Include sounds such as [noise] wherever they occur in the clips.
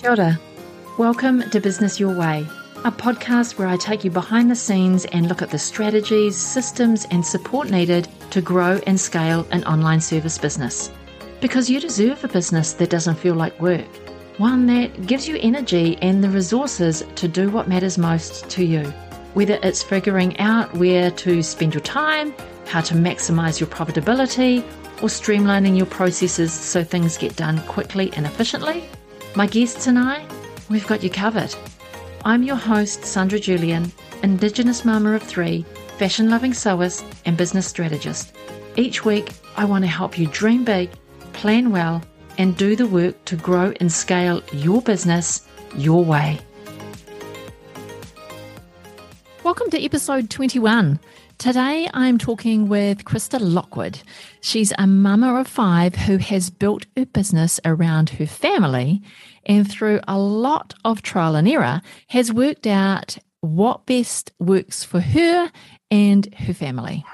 Kia ora. Welcome to Business Your Way, a podcast where I take you behind the scenes and look at the strategies, systems, and support needed to grow and scale an online service business. Because you deserve a business that doesn't feel like work, one that gives you energy and the resources to do what matters most to you. Whether it's figuring out where to spend your time, how to maximize your profitability, or streamlining your processes so things get done quickly and efficiently, my guests and I, we've got you covered. I'm your host, Sandra Julian, Indigenous mama of three, fashion loving sewist, and business strategist. Each week, I want to help you dream big, plan well, and do the work to grow and scale your business your way. Welcome to episode 21. Today I'm talking with Krista Lockwood. She's a mama of five who has built her business around her family and through a lot of trial and error has worked out what best works for her and her family.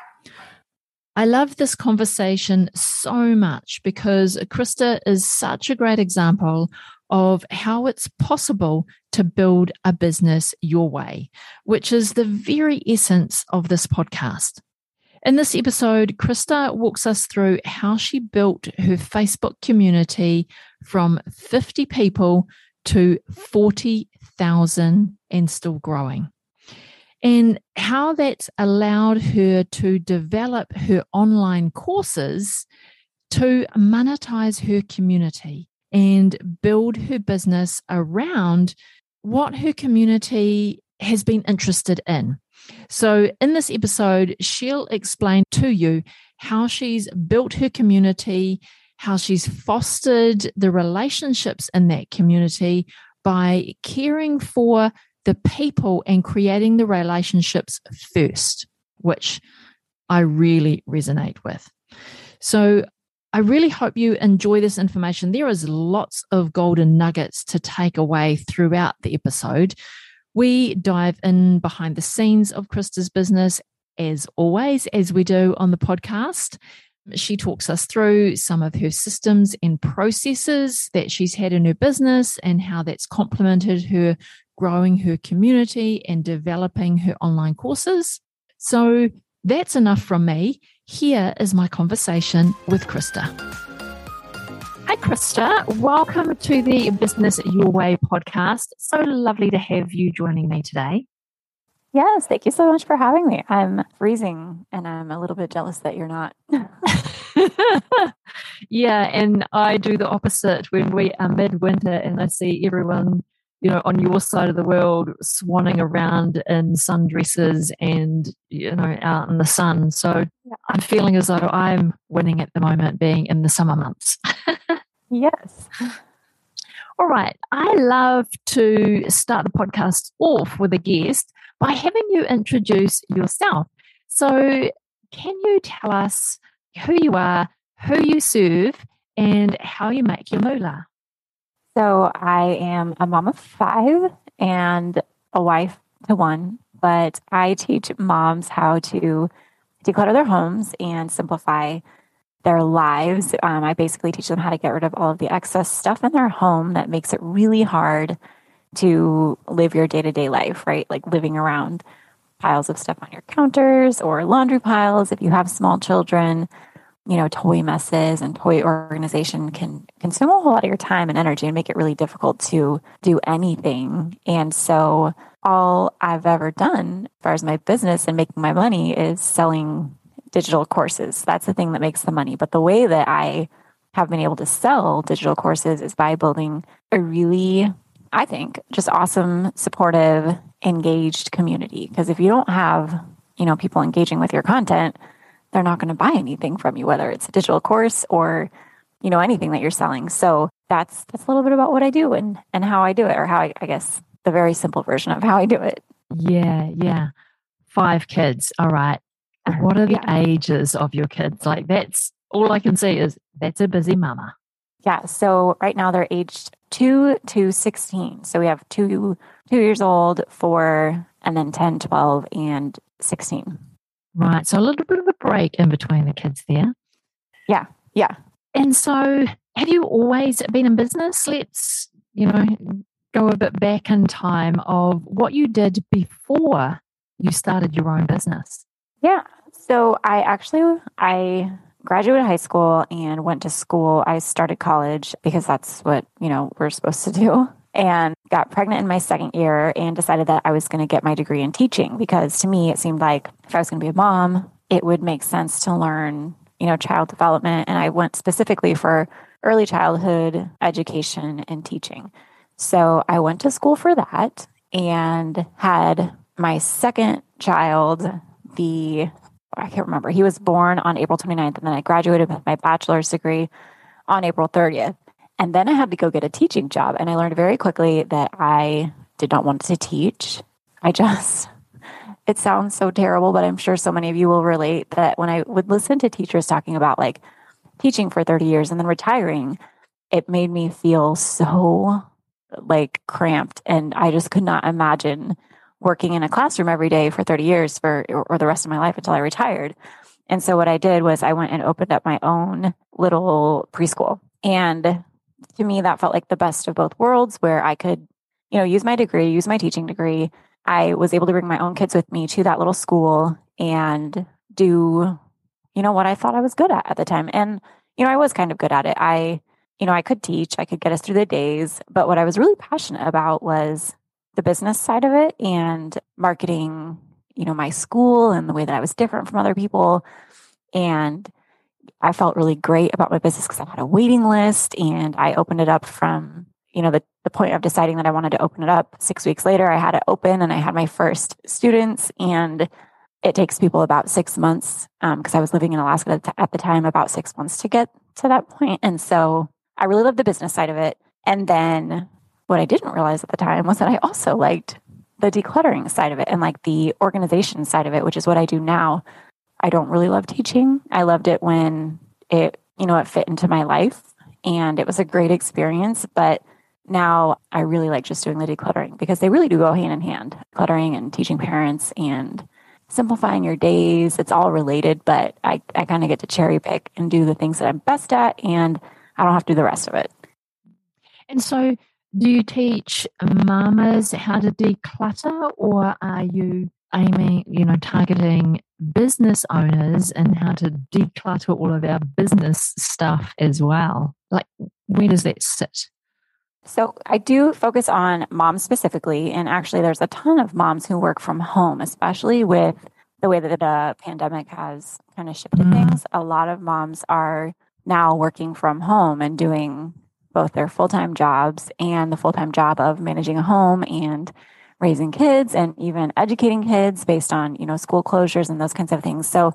I love this conversation so much because Krista is such a great example of how it's possible to build a business your way, which is the very essence of this podcast. In this episode, Krista walks us through how she built her Facebook community from 50 people to 40,000 and still growing. And how that's allowed her to develop her online courses to monetize her community and build her business around what her community has been interested in. So, in this episode, she'll explain to you how she's built her community, how she's fostered the relationships in that community by caring for the people and creating the relationships first, which I really resonate with. So, I really hope you enjoy this information. There is lots of golden nuggets to take away throughout the episode. We dive in behind the scenes of Krista's business, as always, as we do on the podcast. She talks us through some of her systems and processes that she's had in her business and how that's complemented her growing her community and developing her online courses. So that's enough from me. Here is my conversation with Krista. Hi, Krista. Welcome to the Business Your Way podcast. So lovely to have you joining me today. Yes, thank you so much for having me. I'm freezing and I'm a little bit jealous that you're not. [laughs] [laughs] yeah, and I do the opposite when we are midwinter and I see everyone you know, on your side of the world, swanning around in sundresses and, you know, out in the sun. So. I'm feeling as though I'm winning at the moment, being in the summer months. [laughs] yes. All right. I love to start the podcast off with a guest by having you introduce yourself. So, can you tell us who you are, who you serve, and how you make your moolah? So I am a mom of five and a wife to one, but I teach moms how to declutter their homes and simplify their lives. Um, I basically teach them how to get rid of all of the excess stuff in their home that makes it really hard to live your day to day life, right? Like living around piles of stuff on your counters or laundry piles if you have small children you know, toy messes and toy organization can consume a whole lot of your time and energy and make it really difficult to do anything. And so all I've ever done as far as my business and making my money is selling digital courses. That's the thing that makes the money. But the way that I have been able to sell digital courses is by building a really, I think, just awesome, supportive, engaged community. Because if you don't have, you know, people engaging with your content, they're not going to buy anything from you, whether it's a digital course or, you know, anything that you're selling. So that's that's a little bit about what I do and and how I do it, or how I, I guess the very simple version of how I do it. Yeah, yeah. Five kids. All right. Uh-huh. What are the yeah. ages of your kids? Like that's all I can see is that's a busy mama. Yeah. So right now they're aged two to 16. So we have two, two years old, four, and then 10, 12, and 16. Right. So a little bit of a break in between the kids there. Yeah. Yeah. And so have you always been in business? Let's you know, go a bit back in time of what you did before you started your own business. Yeah. So I actually I graduated high school and went to school. I started college because that's what, you know, we're supposed to do. And got pregnant in my second year and decided that I was going to get my degree in teaching because to me it seemed like if I was going to be a mom, it would make sense to learn, you know, child development and I went specifically for early childhood education and teaching. So I went to school for that and had my second child the I can't remember. He was born on April 29th, and then I graduated with my bachelor's degree on April 30th. And then I had to go get a teaching job. And I learned very quickly that I did not want to teach. I just, [laughs] it sounds so terrible, but I'm sure so many of you will relate that when I would listen to teachers talking about like teaching for 30 years and then retiring, it made me feel so like cramped. And I just could not imagine working in a classroom every day for 30 years for or the rest of my life until I retired. And so what I did was I went and opened up my own little preschool. And to me that felt like the best of both worlds where I could, you know, use my degree, use my teaching degree. I was able to bring my own kids with me to that little school and do you know what I thought I was good at at the time. And you know, I was kind of good at it. I you know, I could teach, I could get us through the days, but what I was really passionate about was the business side of it and marketing, you know, my school and the way that I was different from other people. And I felt really great about my business because I had a waiting list and I opened it up from, you know, the, the point of deciding that I wanted to open it up. Six weeks later, I had it open and I had my first students. And it takes people about six months because um, I was living in Alaska at the time, about six months to get to that point. And so I really love the business side of it. And then what I didn't realize at the time was that I also liked the decluttering side of it and like the organization side of it, which is what I do now. I don't really love teaching. I loved it when it, you know, it fit into my life and it was a great experience. But now I really like just doing the decluttering because they really do go hand in hand cluttering and teaching parents and simplifying your days. It's all related, but I, I kind of get to cherry pick and do the things that I'm best at and I don't have to do the rest of it. And so do you teach mamas how to declutter, or are you aiming, you know, targeting business owners and how to declutter all of our business stuff as well? Like, where does that sit? So, I do focus on moms specifically. And actually, there's a ton of moms who work from home, especially with the way that the pandemic has kind of shifted mm. things. A lot of moms are now working from home and doing both their full time jobs and the full time job of managing a home and raising kids and even educating kids based on you know school closures and those kinds of things. So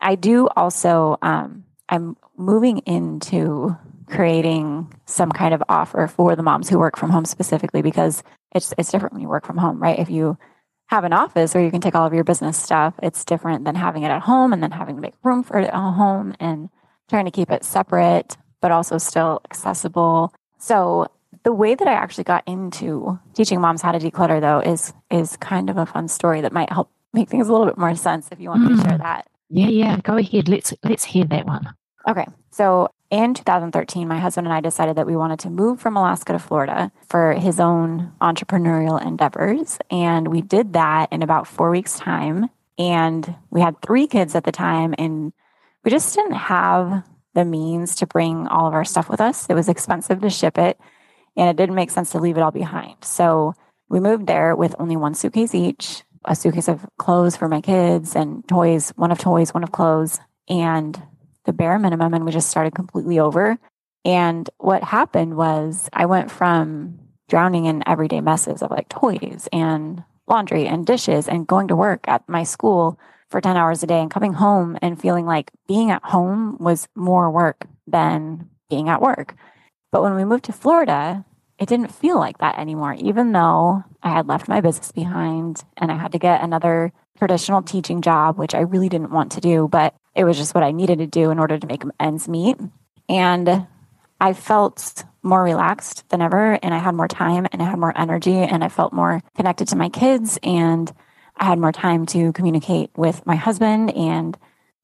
I do also um, I'm moving into creating some kind of offer for the moms who work from home specifically because it's it's different when you work from home, right? If you have an office where you can take all of your business stuff, it's different than having it at home and then having to make room for it at home and trying to keep it separate but also still accessible. So the way that I actually got into teaching moms how to declutter though is is kind of a fun story that might help make things a little bit more sense if you want mm. to share that. Yeah, yeah, go ahead. Let's let's hear that one. Okay. So in 2013, my husband and I decided that we wanted to move from Alaska to Florida for his own entrepreneurial endeavors. And we did that in about four weeks' time. And we had three kids at the time, and we just didn't have the means to bring all of our stuff with us. It was expensive to ship it, and it didn't make sense to leave it all behind. So we moved there with only one suitcase each a suitcase of clothes for my kids and toys, one of toys, one of clothes, and the bare minimum. And we just started completely over. And what happened was I went from drowning in everyday messes of like toys and laundry and dishes and going to work at my school for 10 hours a day and coming home and feeling like being at home was more work than being at work. But when we moved to Florida, it didn't feel like that anymore, even though I had left my business behind and I had to get another traditional teaching job, which I really didn't want to do, but it was just what I needed to do in order to make ends meet. And I felt more relaxed than ever, and I had more time and I had more energy, and I felt more connected to my kids. And I had more time to communicate with my husband and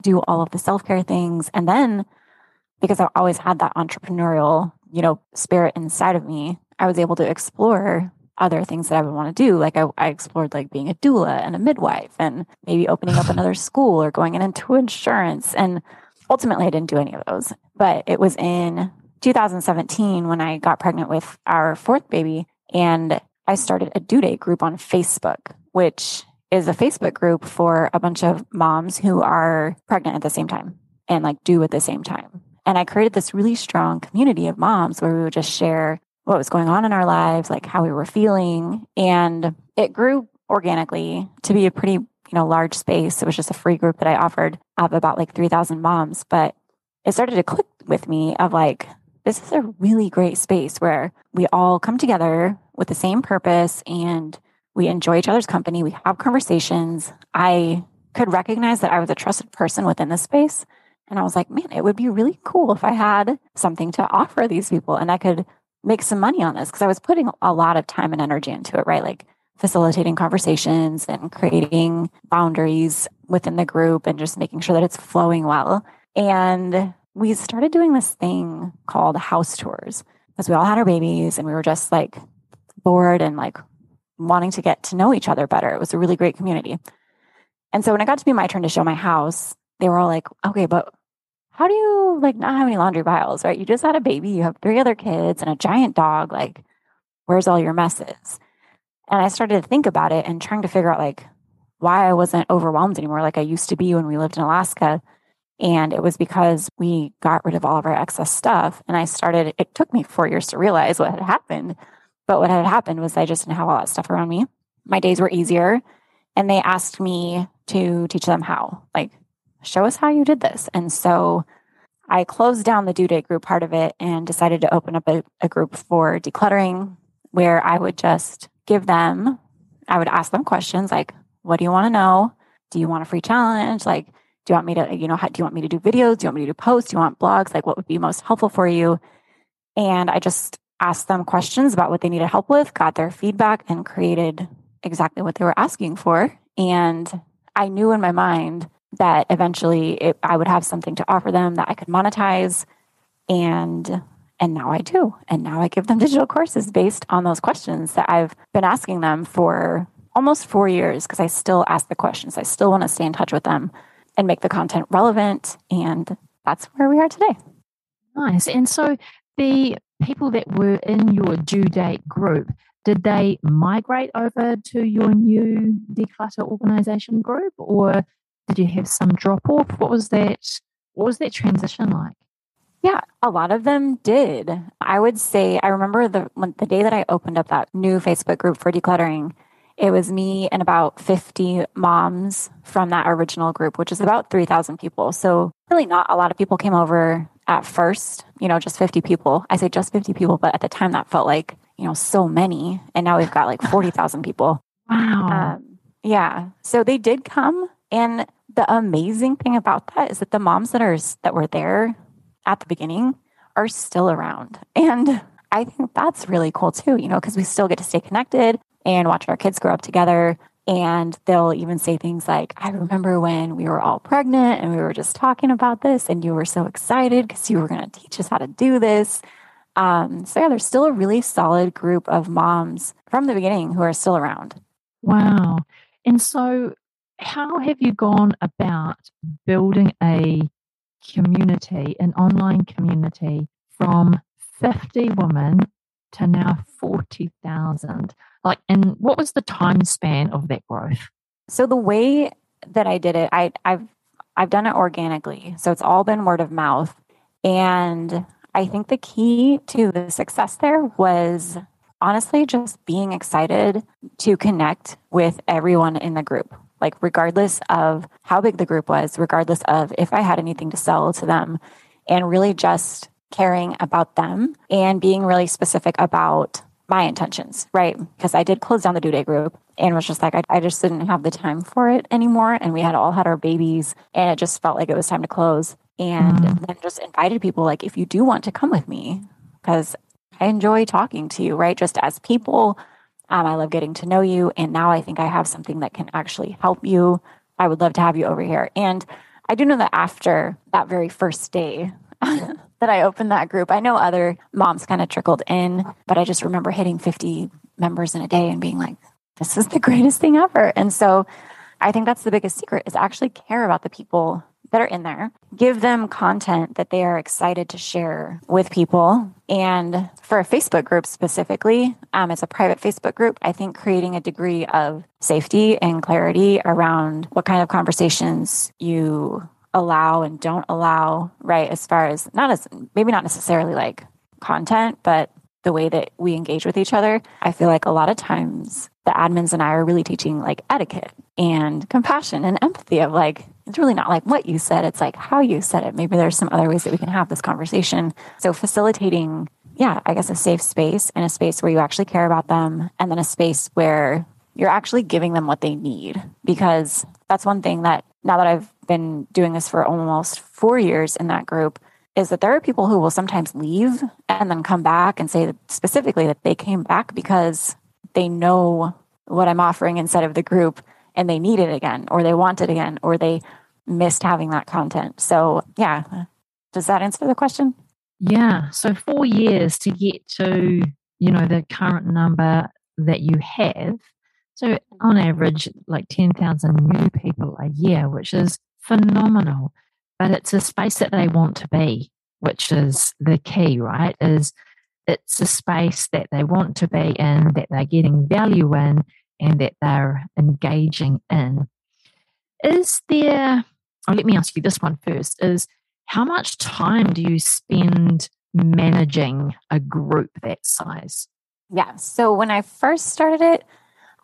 do all of the self care things. And then because I always had that entrepreneurial, you know, spirit inside of me, I was able to explore other things that I would want to do. Like I, I explored like being a doula and a midwife and maybe opening up [laughs] another school or going into insurance. And ultimately I didn't do any of those. But it was in 2017 when I got pregnant with our fourth baby and I started a due date group on Facebook, which is a Facebook group for a bunch of moms who are pregnant at the same time and like due at the same time. And I created this really strong community of moms where we would just share what was going on in our lives, like how we were feeling. And it grew organically to be a pretty, you know, large space. It was just a free group that I offered of about like 3,000 moms. But it started to click with me of like, this is a really great space where we all come together with the same purpose and we enjoy each other's company. We have conversations. I could recognize that I was a trusted person within this space. And I was like, man, it would be really cool if I had something to offer these people and I could make some money on this because I was putting a lot of time and energy into it, right? Like facilitating conversations and creating boundaries within the group and just making sure that it's flowing well. And we started doing this thing called house tours because we all had our babies and we were just like bored and like wanting to get to know each other better. It was a really great community. And so when it got to be my turn to show my house, they were all like, okay, but how do you like not have any laundry piles, right? You just had a baby, you have three other kids and a giant dog. Like, where's all your messes? And I started to think about it and trying to figure out like why I wasn't overwhelmed anymore, like I used to be when we lived in Alaska. And it was because we got rid of all of our excess stuff. And I started, it took me four years to realize what had happened. But what had happened was I just didn't have all that stuff around me. My days were easier. And they asked me to teach them how. Like, show us how you did this. And so I closed down the due date group part of it and decided to open up a, a group for decluttering where I would just give them, I would ask them questions like, what do you want to know? Do you want a free challenge? Like, do you want me to, you know, how, do you want me to do videos? Do you want me to do posts? Do you want blogs? Like, what would be most helpful for you? And I just asked them questions about what they needed help with, got their feedback, and created exactly what they were asking for. And I knew in my mind that eventually it, I would have something to offer them that I could monetize and and now I do. And now I give them [laughs] digital courses based on those questions that I've been asking them for almost 4 years because I still ask the questions. I still want to stay in touch with them and make the content relevant and that's where we are today. Nice. And so the people that were in your due date group, did they migrate over to your new declutter organization group or did you have some drop off? What was that? What was that transition like? Yeah, a lot of them did. I would say I remember the when, the day that I opened up that new Facebook group for decluttering. It was me and about 50 moms from that original group, which is about 3,000 people. So, really, not a lot of people came over at first, you know, just 50 people. I say just 50 people, but at the time that felt like, you know, so many. And now we've got like 40,000 people. Wow. Um, yeah. So they did come. And the amazing thing about that is that the moms that are that were there at the beginning are still around. And I think that's really cool too, you know, because we still get to stay connected and watch our kids grow up together. And they'll even say things like, I remember when we were all pregnant and we were just talking about this, and you were so excited because you were going to teach us how to do this. Um, so, yeah, there's still a really solid group of moms from the beginning who are still around. Wow. And so, how have you gone about building a community, an online community from 50 women to now 40,000? Like, and what was the time span of that growth? So the way that I did it, I, I've I've done it organically. So it's all been word of mouth. And I think the key to the success there was honestly just being excited to connect with everyone in the group like regardless of how big the group was, regardless of if I had anything to sell to them, and really just caring about them and being really specific about my intentions, right? Because I did close down the due date group and was just like, I, I just didn't have the time for it anymore. And we had all had our babies and it just felt like it was time to close. And mm. then just invited people, like, if you do want to come with me, because I enjoy talking to you, right? Just as people, um, I love getting to know you. And now I think I have something that can actually help you. I would love to have you over here. And I do know that after that very first day, [laughs] that I opened that group. I know other moms kind of trickled in, but I just remember hitting 50 members in a day and being like, this is the greatest thing ever. And so I think that's the biggest secret is actually care about the people that are in there, give them content that they are excited to share with people. And for a Facebook group specifically, um, it's a private Facebook group. I think creating a degree of safety and clarity around what kind of conversations you allow and don't allow, right? As far as not as maybe not necessarily like content, but the way that we engage with each other. I feel like a lot of times the admins and I are really teaching like etiquette and compassion and empathy of like, it's really not like what you said, it's like how you said it. Maybe there's some other ways that we can have this conversation. So facilitating, yeah, I guess a safe space and a space where you actually care about them, and then a space where you're actually giving them what they need. Because that's one thing that now that I've been doing this for almost four years in that group, is that there are people who will sometimes leave and then come back and say specifically that they came back because they know what I'm offering instead of the group and they need it again or they want it again or they missed having that content. So, yeah. Does that answer the question? Yeah. So, four years to get to, you know, the current number that you have. So, on average, like 10,000 new people a year, which is phenomenal. But it's a space that they want to be, which is the key, right? Is it's a space that they want to be in, that they're getting value in, and that they're engaging in. Is there oh, let me ask you this one first is how much time do you spend managing a group that size? Yeah. So when I first started it,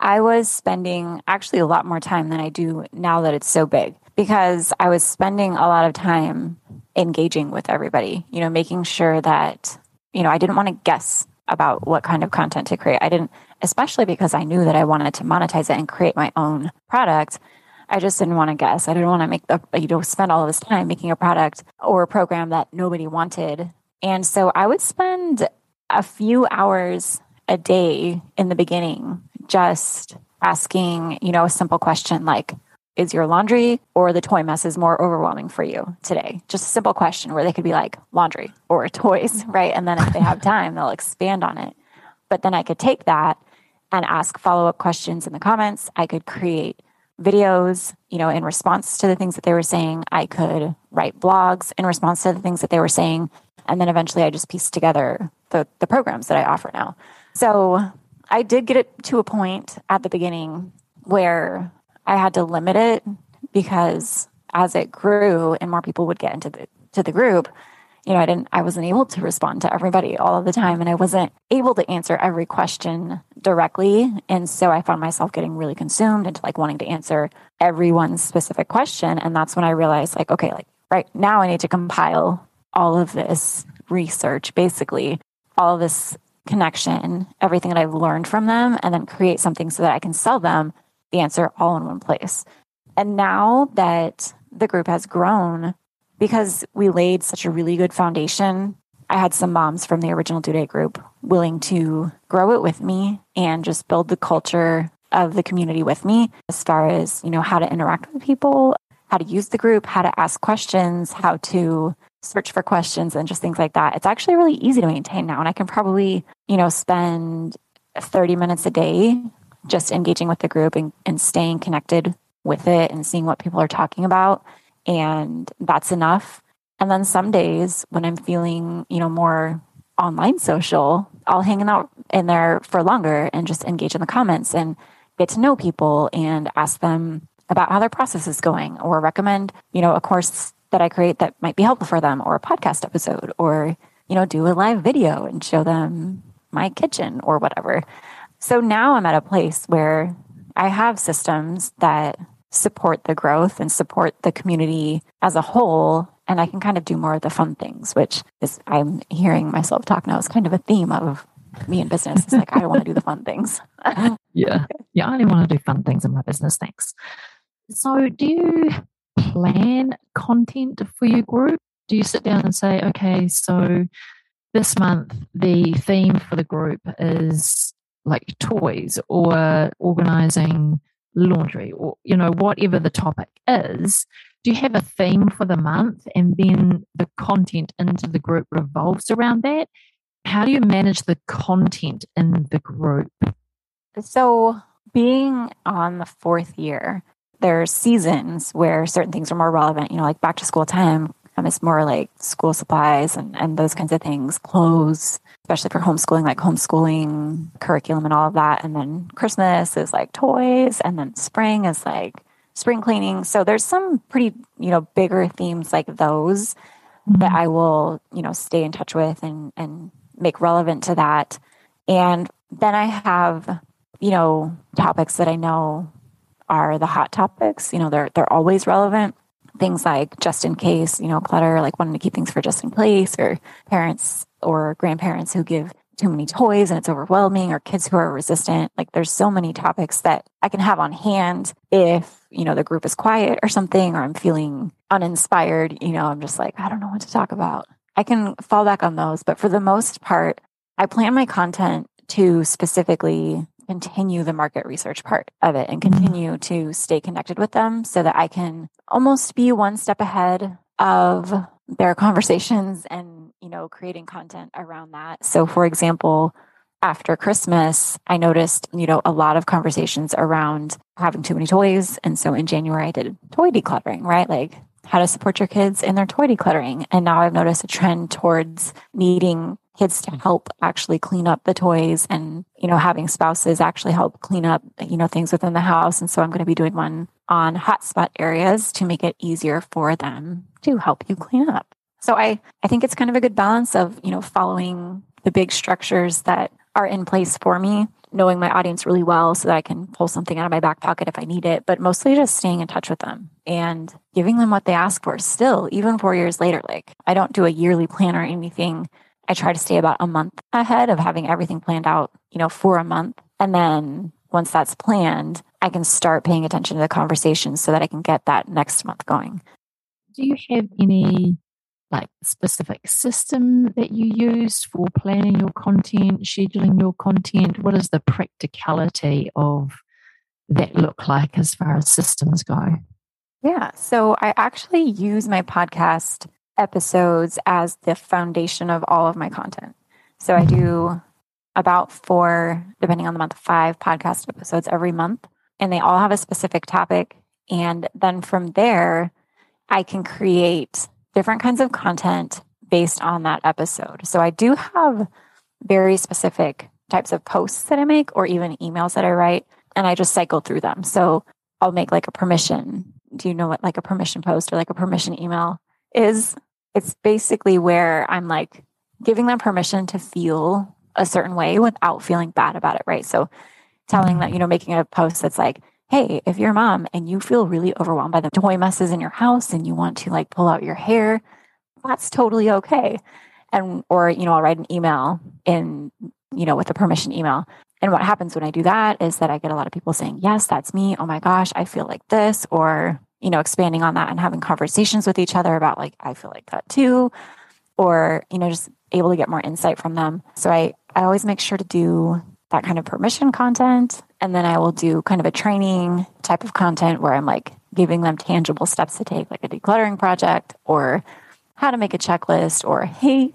I was spending actually a lot more time than I do now that it's so big because I was spending a lot of time engaging with everybody, you know, making sure that, you know, I didn't want to guess about what kind of content to create. I didn't, especially because I knew that I wanted to monetize it and create my own product. I just didn't want to guess. I didn't want to make the, you know, spend all this time making a product or a program that nobody wanted. And so I would spend a few hours a day in the beginning just asking, you know, a simple question like, is your laundry or the toy mess is more overwhelming for you today? Just a simple question where they could be like laundry or [laughs] toys, right? And then if they have time, they'll expand on it. But then I could take that and ask follow up questions in the comments. I could create videos, you know, in response to the things that they were saying. I could write blogs in response to the things that they were saying. And then eventually I just pieced together the, the programs that I offer now. So I did get it to a point at the beginning where I had to limit it because as it grew and more people would get into the to the group, you know, I didn't, I wasn't able to respond to everybody all of the time. And I wasn't able to answer every question directly. And so I found myself getting really consumed into like wanting to answer everyone's specific question. And that's when I realized, like, okay, like right now I need to compile all of this research, basically, all of this connection, everything that I've learned from them, and then create something so that I can sell them the answer all in one place. And now that the group has grown, because we laid such a really good foundation. I had some moms from the original due date group willing to grow it with me and just build the culture of the community with me as far as, you know, how to interact with people, how to use the group, how to ask questions, how to search for questions and just things like that. It's actually really easy to maintain now. And I can probably, you know, spend 30 minutes a day just engaging with the group and, and staying connected with it and seeing what people are talking about and that's enough. And then some days when I'm feeling, you know, more online social, I'll hang out in there for longer and just engage in the comments and get to know people and ask them about how their process is going or recommend, you know, a course that I create that might be helpful for them or a podcast episode or, you know, do a live video and show them my kitchen or whatever. So now I'm at a place where I have systems that support the growth and support the community as a whole. And I can kind of do more of the fun things, which is I'm hearing myself talk now is kind of a theme of me in business. It's like I want to do the fun things. [laughs] yeah. Yeah. I only want to do fun things in my business. Thanks. So do you plan content for your group? Do you sit down and say, okay, so this month the theme for the group is like toys or organizing laundry or you know whatever the topic is do you have a theme for the month and then the content into the group revolves around that? How do you manage the content in the group? So, being on the fourth year, there's seasons where certain things are more relevant, you know, like back to school time. Um, it's more like school supplies and, and those kinds of things, clothes, especially for homeschooling, like homeschooling curriculum and all of that. And then Christmas is like toys, and then spring is like spring cleaning. So there's some pretty, you know, bigger themes like those mm-hmm. that I will, you know, stay in touch with and and make relevant to that. And then I have, you know, topics that I know are the hot topics. You know, they're they're always relevant. Things like just in case, you know, clutter, like wanting to keep things for just in place, or parents or grandparents who give too many toys and it's overwhelming, or kids who are resistant. Like there's so many topics that I can have on hand if, you know, the group is quiet or something, or I'm feeling uninspired, you know, I'm just like, I don't know what to talk about. I can fall back on those. But for the most part, I plan my content to specifically continue the market research part of it and mm-hmm. continue to stay connected with them so that I can almost be one step ahead of their conversations and, you know, creating content around that. So, for example, after Christmas, I noticed, you know, a lot of conversations around having too many toys. And so in January, I did toy decluttering, right? Like how to support your kids in their toy decluttering. And now I've noticed a trend towards needing kids to help actually clean up the toys and, you know, having spouses actually help clean up, you know, things within the house. And so I'm going to be doing one on hotspot areas to make it easier for them to help you clean up. So I, I think it's kind of a good balance of, you know, following the big structures that are in place for me, knowing my audience really well so that I can pull something out of my back pocket if I need it, but mostly just staying in touch with them and giving them what they ask for still, even four years later. Like I don't do a yearly plan or anything I try to stay about a month ahead of having everything planned out, you know, for a month. And then once that's planned, I can start paying attention to the conversations so that I can get that next month going. Do you have any like specific system that you use for planning your content, scheduling your content? What does the practicality of that look like as far as systems go? Yeah, so I actually use my podcast episodes as the foundation of all of my content. So I do about four, depending on the month, five podcast episodes every month, and they all have a specific topic. And then from there, I can create different kinds of content based on that episode. So I do have very specific types of posts that I make or even emails that I write, and I just cycle through them. So I'll make like a permission. Do you know what like a permission post or like a permission email is? it's basically where I'm like giving them permission to feel a certain way without feeling bad about it, right? So telling that, you know, making a post that's like, hey, if you're a mom and you feel really overwhelmed by the toy messes in your house and you want to like pull out your hair, that's totally okay. And, or, you know, I'll write an email in, you know, with a permission email. And what happens when I do that is that I get a lot of people saying, yes, that's me. Oh my gosh, I feel like this. Or, you know, expanding on that and having conversations with each other about like, I feel like that too, or, you know, just able to get more insight from them. So I, I always make sure to do that kind of permission content. And then I will do kind of a training type of content where I'm like giving them tangible steps to take, like a decluttering project or how to make a checklist or, hey,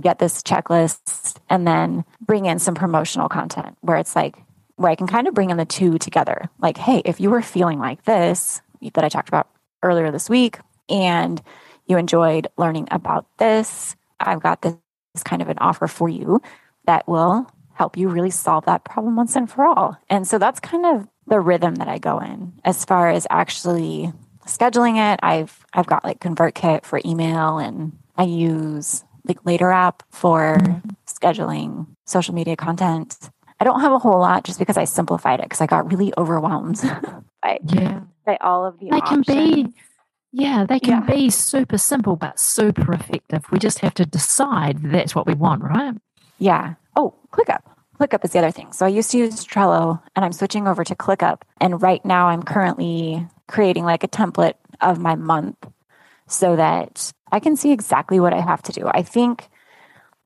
get this checklist and then bring in some promotional content where it's like, where I can kind of bring in the two together. Like, hey, if you were feeling like this, that I talked about earlier this week and you enjoyed learning about this, I've got this kind of an offer for you that will help you really solve that problem once and for all. And so that's kind of the rhythm that I go in as far as actually scheduling it. I've I've got like ConvertKit for email and I use like Later app for scheduling social media content. I don't have a whole lot just because I simplified it because I got really overwhelmed [laughs] by yeah by all of the they options. can be yeah they can yeah. be super simple but super effective. We just have to decide that's what we want right? Yeah. Oh clickup. Clickup is the other thing. So i used to use trello and i'm switching over to clickup and right now i'm currently creating like a template of my month so that i can see exactly what i have to do. I think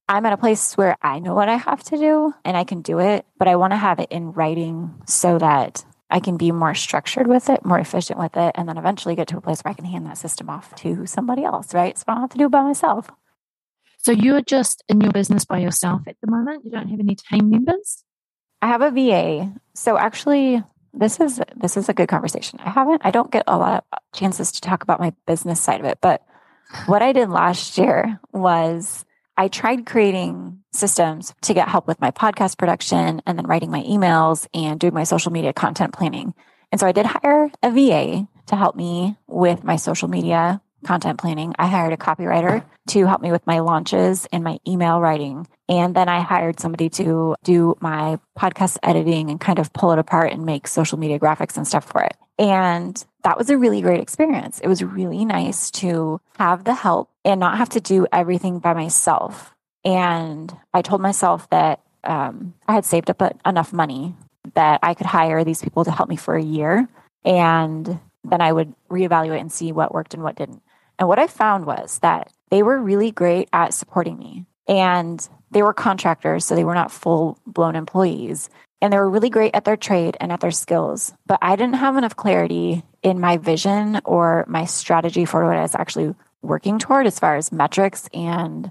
I'm at a place where I know what I have to do and I can do it, but I want to have it in writing so that I can be more structured with it, more efficient with it, and then eventually get to a place where I can hand that system off to somebody else, right? So I don't have to do it by myself. So you're just in your business by yourself at the moment? You don't have any team members? I have a VA. So actually, this is this is a good conversation. I haven't I don't get a lot of chances to talk about my business side of it, but what I did last year was I tried creating systems to get help with my podcast production and then writing my emails and doing my social media content planning. And so I did hire a VA to help me with my social media content planning. I hired a copywriter to help me with my launches and my email writing. And then I hired somebody to do my podcast editing and kind of pull it apart and make social media graphics and stuff for it. And that was a really great experience. It was really nice to have the help and not have to do everything by myself. And I told myself that um, I had saved up enough money that I could hire these people to help me for a year. And then I would reevaluate and see what worked and what didn't. And what I found was that they were really great at supporting me. And they were contractors, so they were not full blown employees. And they were really great at their trade and at their skills. But I didn't have enough clarity in my vision or my strategy for what I was actually working toward as far as metrics and,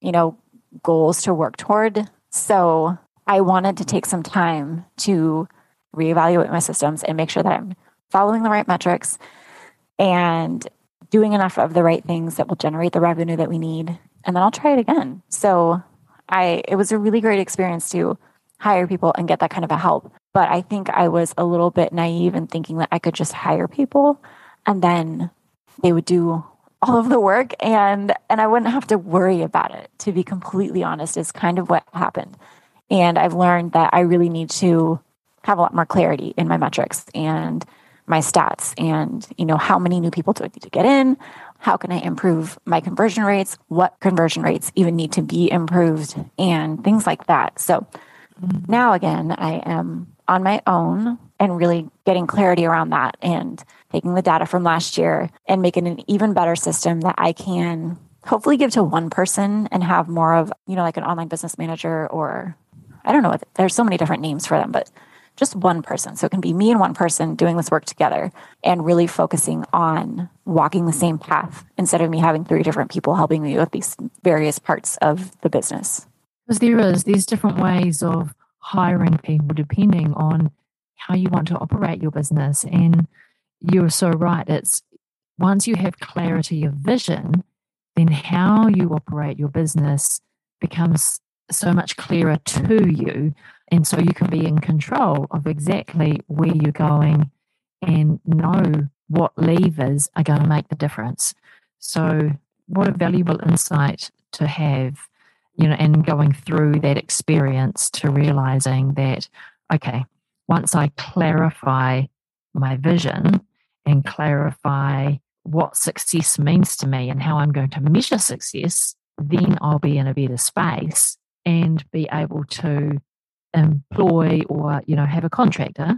you know, goals to work toward. So I wanted to take some time to reevaluate my systems and make sure that I'm following the right metrics and doing enough of the right things that will generate the revenue that we need and then I'll try it again. So I it was a really great experience to hire people and get that kind of a help. But I think I was a little bit naive in thinking that I could just hire people and then they would do all of the work and and I wouldn't have to worry about it. To be completely honest, is kind of what happened. And I've learned that I really need to have a lot more clarity in my metrics and my stats and you know how many new people do I need to get in? How can I improve my conversion rates? What conversion rates even need to be improved and things like that. So now again, I am on my own and really getting clarity around that and taking the data from last year and making an even better system that I can hopefully give to one person and have more of, you know, like an online business manager or I don't know, what there's so many different names for them, but just one person. So it can be me and one person doing this work together and really focusing on walking the same path instead of me having three different people helping me with these various parts of the business. Because there is, there's different ways of hiring people depending on how you want to operate your business. And you're so right. It's once you have clarity of vision, then how you operate your business becomes so much clearer to you and so you can be in control of exactly where you're going and know what levers are going to make the difference. So, what a valuable insight to have, you know, and going through that experience to realizing that, okay, once I clarify my vision and clarify what success means to me and how I'm going to measure success, then I'll be in a better space and be able to employ or you know have a contractor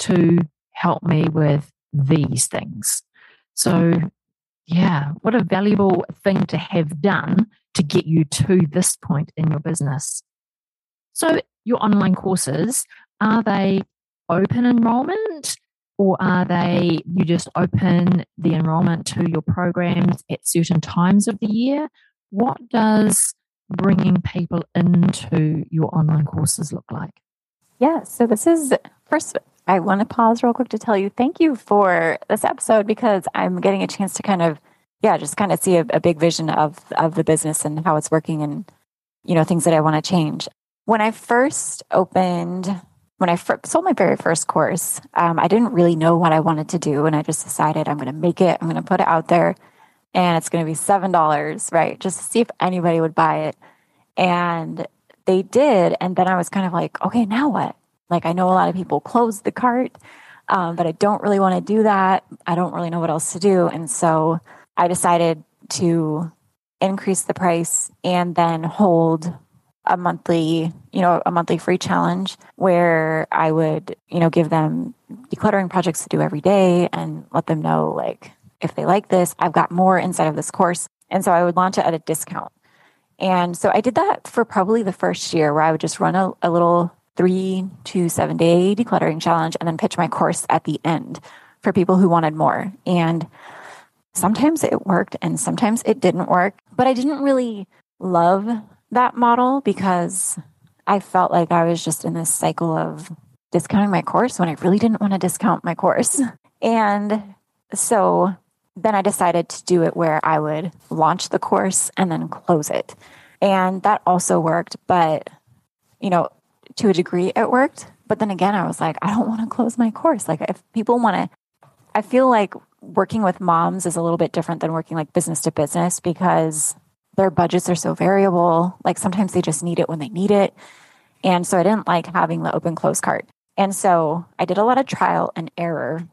to help me with these things. So yeah what a valuable thing to have done to get you to this point in your business so your online courses are they open enrollment or are they you just open the enrollment to your programs at certain times of the year what does bringing people into your online courses look like? Yeah, so this is first, I want to pause real quick to tell you thank you for this episode because I'm getting a chance to kind of, yeah, just kind of see a, a big vision of of the business and how it's working and you know things that I want to change. When I first opened, when I first sold my very first course, um, I didn't really know what I wanted to do, and I just decided I'm going to make it. I'm going to put it out there and it's going to be $7, right? Just to see if anybody would buy it. And they did. And then I was kind of like, okay, now what? Like, I know a lot of people close the cart, um, but I don't really want to do that. I don't really know what else to do. And so I decided to increase the price and then hold a monthly, you know, a monthly free challenge where I would, you know, give them decluttering projects to do every day and let them know like if they like this, I've got more inside of this course. And so I would launch it at a discount. And so I did that for probably the first year where I would just run a, a little three to seven day decluttering challenge and then pitch my course at the end for people who wanted more. And sometimes it worked and sometimes it didn't work. But I didn't really love that model because I felt like I was just in this cycle of discounting my course when I really didn't want to discount my course. [laughs] And so then I decided to do it where I would launch the course and then close it. And that also worked, but you know, to a degree it worked. But then again, I was like, I don't want to close my course. Like if people want to I feel like working with moms is a little bit different than working like business to business because their budgets are so variable. Like sometimes they just need it when they need it. And so I didn't like having the open close cart. And so I did a lot of trial and error.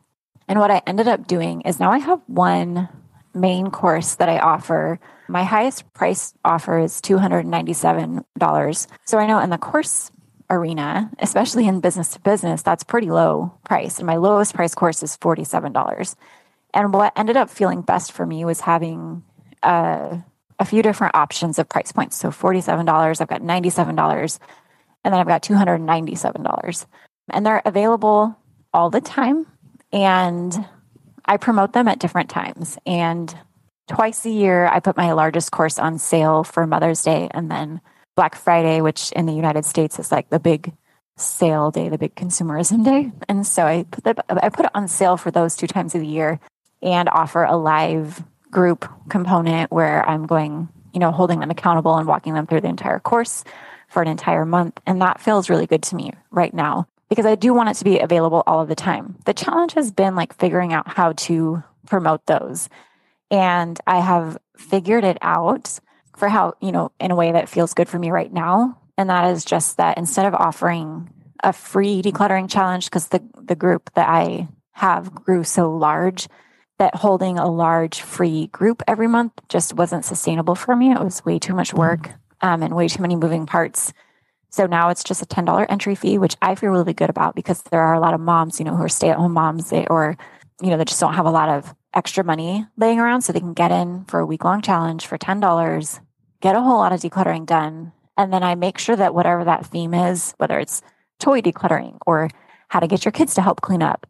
And what I ended up doing is now I have one main course that I offer. My highest price offer is $297. So I know in the course arena, especially in business to business, that's pretty low price. And my lowest price course is $47. And what ended up feeling best for me was having uh, a few different options of price points. So $47, I've got $97, and then I've got $297. And they're available all the time. And I promote them at different times. And twice a year, I put my largest course on sale for Mother's Day and then Black Friday, which in the United States is like the big sale day, the big consumerism day. And so I put the, I put it on sale for those two times of the year and offer a live group component where I'm going, you know, holding them accountable and walking them through the entire course for an entire month. And that feels really good to me right now because I do want it to be available all of the time. The challenge has been like figuring out how to promote those. And I have figured it out for how, you know, in a way that feels good for me right now. And that is just that instead of offering a free decluttering challenge, because the, the group that I have grew so large that holding a large free group every month just wasn't sustainable for me. It was way too much work mm-hmm. um, and way too many moving parts. So now it's just a $10 entry fee, which I feel really good about because there are a lot of moms, you know, who are stay at home moms they, or, you know, they just don't have a lot of extra money laying around. So they can get in for a week long challenge for $10 get a whole lot of decluttering done. And then I make sure that whatever that theme is, whether it's toy decluttering or how to get your kids to help clean up,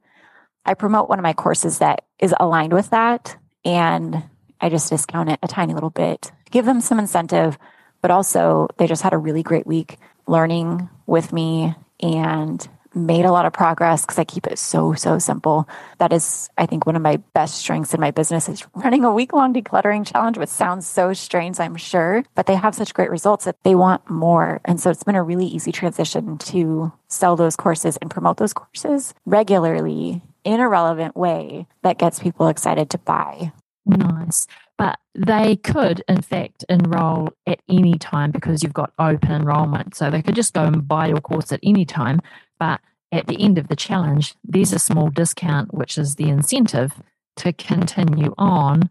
I promote one of my courses that is aligned with that. And I just discount it a tiny little bit, give them some incentive, but also they just had a really great week learning with me and made a lot of progress because I keep it so, so simple. That is, I think, one of my best strengths in my business is [laughs] running a week long decluttering challenge, which sounds so strange, I'm sure, but they have such great results that they want more. And so it's been a really easy transition to sell those courses and promote those courses regularly in a relevant way that gets people excited to buy. Nice. But they could, in fact, enroll at any time because you've got open enrollment. So they could just go and buy your course at any time. But at the end of the challenge, there's a small discount, which is the incentive to continue on,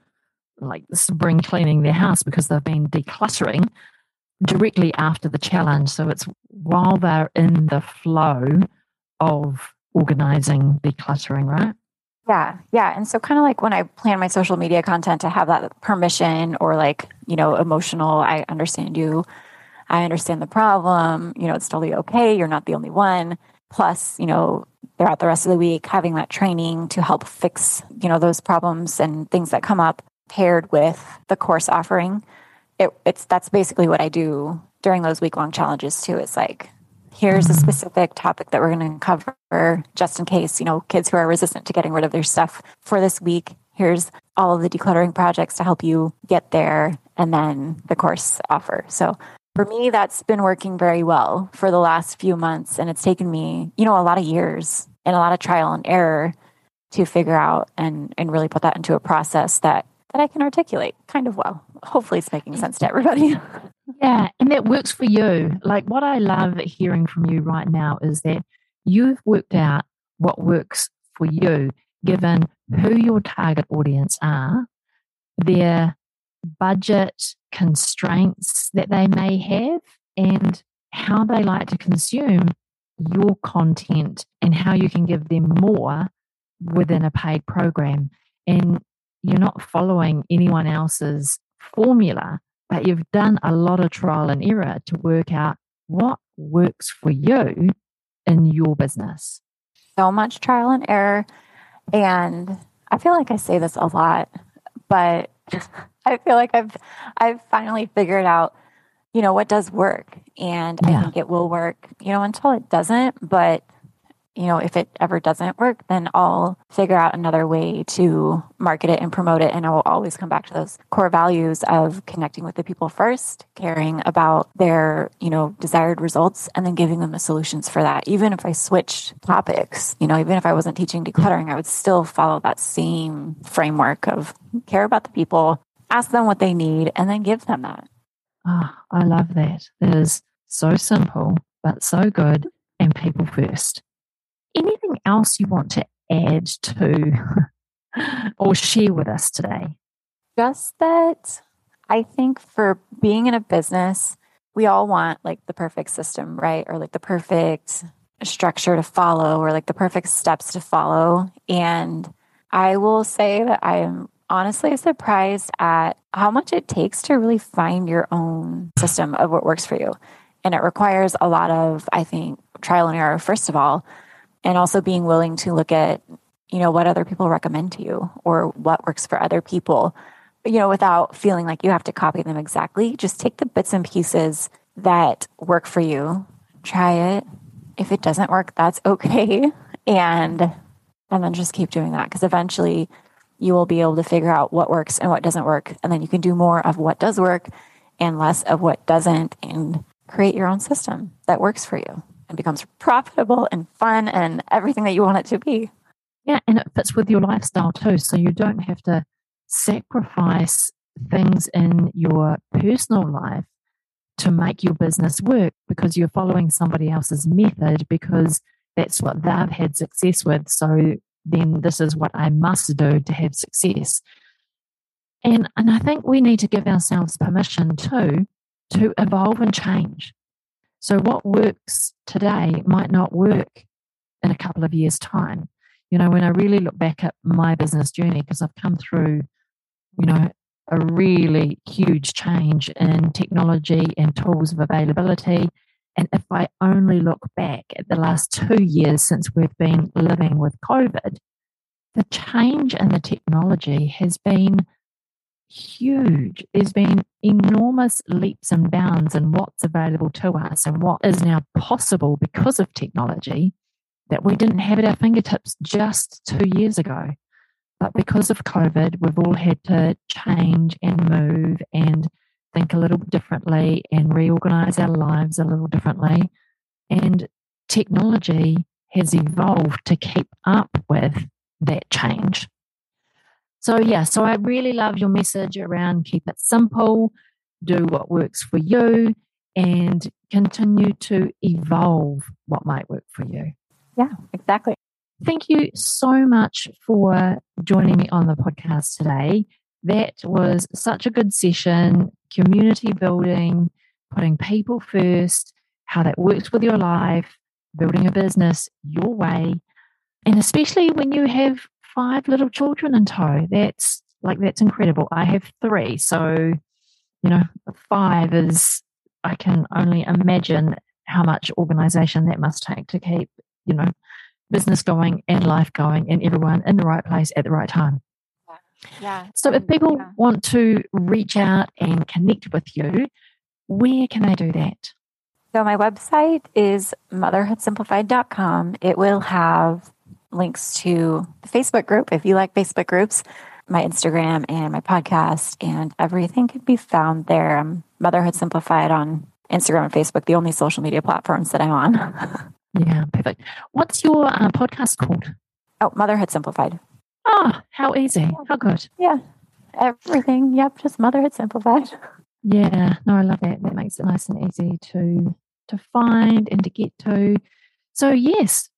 like spring cleaning their house because they've been decluttering directly after the challenge. So it's while they're in the flow of organizing decluttering, right? Yeah, yeah. And so, kind of like when I plan my social media content to have that permission or like, you know, emotional, I understand you, I understand the problem, you know, it's totally okay. You're not the only one plus you know throughout the rest of the week having that training to help fix you know those problems and things that come up paired with the course offering it, it's that's basically what i do during those week long challenges too it's like here's a specific topic that we're going to cover just in case you know kids who are resistant to getting rid of their stuff for this week here's all of the decluttering projects to help you get there and then the course offer so for me, that's been working very well for the last few months. And it's taken me, you know, a lot of years and a lot of trial and error to figure out and, and really put that into a process that, that I can articulate kind of well. Hopefully it's making sense to everybody. [laughs] yeah. And that works for you. Like what I love hearing from you right now is that you've worked out what works for you, given who your target audience are, their budget constraints that they may have and how they like to consume your content and how you can give them more within a paid program. And you're not following anyone else's formula, but you've done a lot of trial and error to work out what works for you in your business? So much trial and error. And I feel like I say this a lot, but [laughs] I feel like I've I've finally figured out, you know, what does work. And yeah. I think it will work, you know, until it doesn't. But you know, if it ever doesn't work, then I'll figure out another way to market it and promote it. And I will always come back to those core values of connecting with the people first, caring about their, you know, desired results, and then giving them the solutions for that. Even if I switched topics, you know, even if I wasn't teaching decluttering, I would still follow that same framework of care about the people, ask them what they need, and then give them that. Oh, I love that. That is so simple, but so good and people first anything else you want to add to [laughs] or share with us today? Just that I think for being in a business, we all want like the perfect system, right? Or like the perfect structure to follow or like the perfect steps to follow. And I will say that I am honestly surprised at how much it takes to really find your own system of what works for you. And it requires a lot of, I think, trial and error, first of all, and also being willing to look at you know what other people recommend to you or what works for other people you know without feeling like you have to copy them exactly. Just take the bits and pieces that work for you try it. If it doesn't work that's [laughs] okay. And and then just keep doing that because eventually you will be able to figure out what works and what doesn't work. And then you can do more of what does work and less of what doesn't and create your own system that works for you and becomes profitable and fun and everything that you want it to be. Yeah, and it fits with your lifestyle too. So you don't have to sacrifice things in your personal life to make your business work because you're following somebody else's method because that's what they've had success with. So then this is what I must do to have success. And, and I think we need to give ourselves permission too to evolve and change. So, what works today might not work in a couple of years' time. You know, when I really look back at my business journey, because I've come through, you know, a really huge change in technology and tools of availability. And if I only look back at the last two years since we've been living with COVID, the change in the technology has been huge. There's been enormous leaps and bounds in what's available to us and what is now possible because of technology that we didn't have at our fingertips just two years ago. But because of COVID, we've all had to change and move and think a little differently and reorganize our lives a little differently. And technology has evolved to keep up with that change. So, yeah, so I really love your message around keep it simple, do what works for you, and continue to evolve what might work for you. Yeah, exactly. Thank you so much for joining me on the podcast today. That was such a good session, community building, putting people first, how that works with your life, building a business your way. And especially when you have five little children in tow. That's like that's incredible. I have three, so you know, five is I can only imagine how much organization that must take to keep, you know, business going and life going and everyone in the right place at the right time. Yeah. So if people yeah. want to reach out and connect with you, where can they do that? So my website is motherhoodsimplified.com. It will have links to the Facebook group if you like Facebook groups, my Instagram and my podcast, and everything can be found there. Motherhood Simplified on Instagram and Facebook, the only social media platforms that I'm on. [laughs] yeah, perfect. What's your uh, podcast called? Oh, Motherhood Simplified. Oh, how easy. How good. Yeah. Everything. Yep. Just Motherhood Simplified. [laughs] Yeah. No, I love that. That makes it nice and easy to to find and to get to. So yes,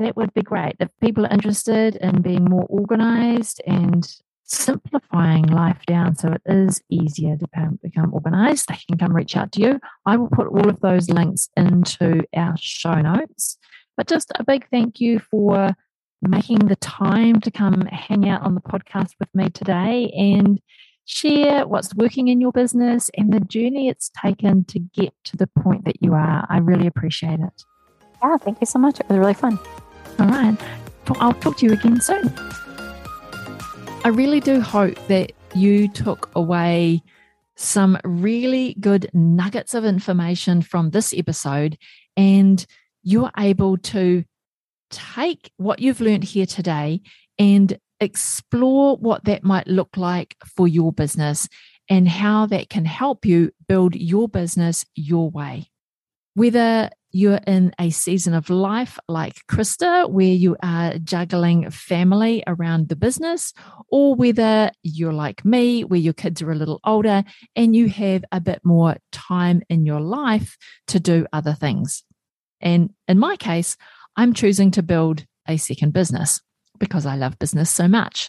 that would be great. If people are interested in being more organized and simplifying life down so it is easier to become organized, they can come reach out to you. I will put all of those links into our show notes. But just a big thank you for making the time to come hang out on the podcast with me today and share what's working in your business and the journey it's taken to get to the point that you are. I really appreciate it. Yeah, thank you so much. It was really fun. All right. I'll talk to you again soon. I really do hope that you took away some really good nuggets of information from this episode and you're able to take what you've learned here today and explore what that might look like for your business and how that can help you build your business your way. Whether you're in a season of life like Krista, where you are juggling family around the business, or whether you're like me, where your kids are a little older and you have a bit more time in your life to do other things. And in my case, I'm choosing to build a second business because I love business so much.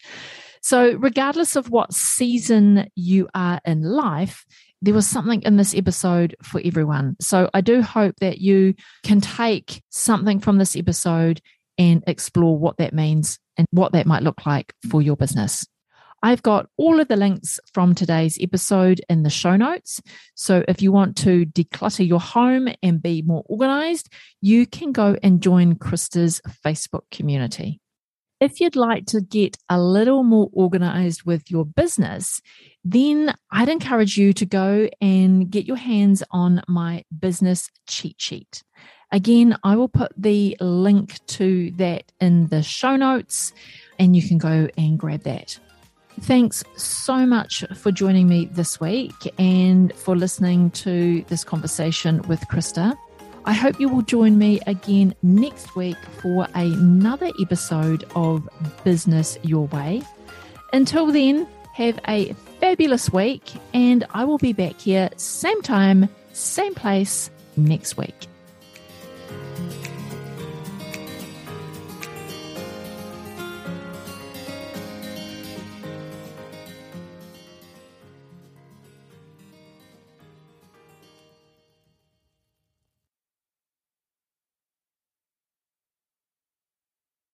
So, regardless of what season you are in life, there was something in this episode for everyone. So, I do hope that you can take something from this episode and explore what that means and what that might look like for your business. I've got all of the links from today's episode in the show notes. So if you want to declutter your home and be more organized, you can go and join Krista's Facebook community. If you'd like to get a little more organized with your business, then I'd encourage you to go and get your hands on my business cheat sheet. Again, I will put the link to that in the show notes and you can go and grab that. Thanks so much for joining me this week and for listening to this conversation with Krista. I hope you will join me again next week for another episode of Business Your Way. Until then, have a fabulous week, and I will be back here same time, same place next week.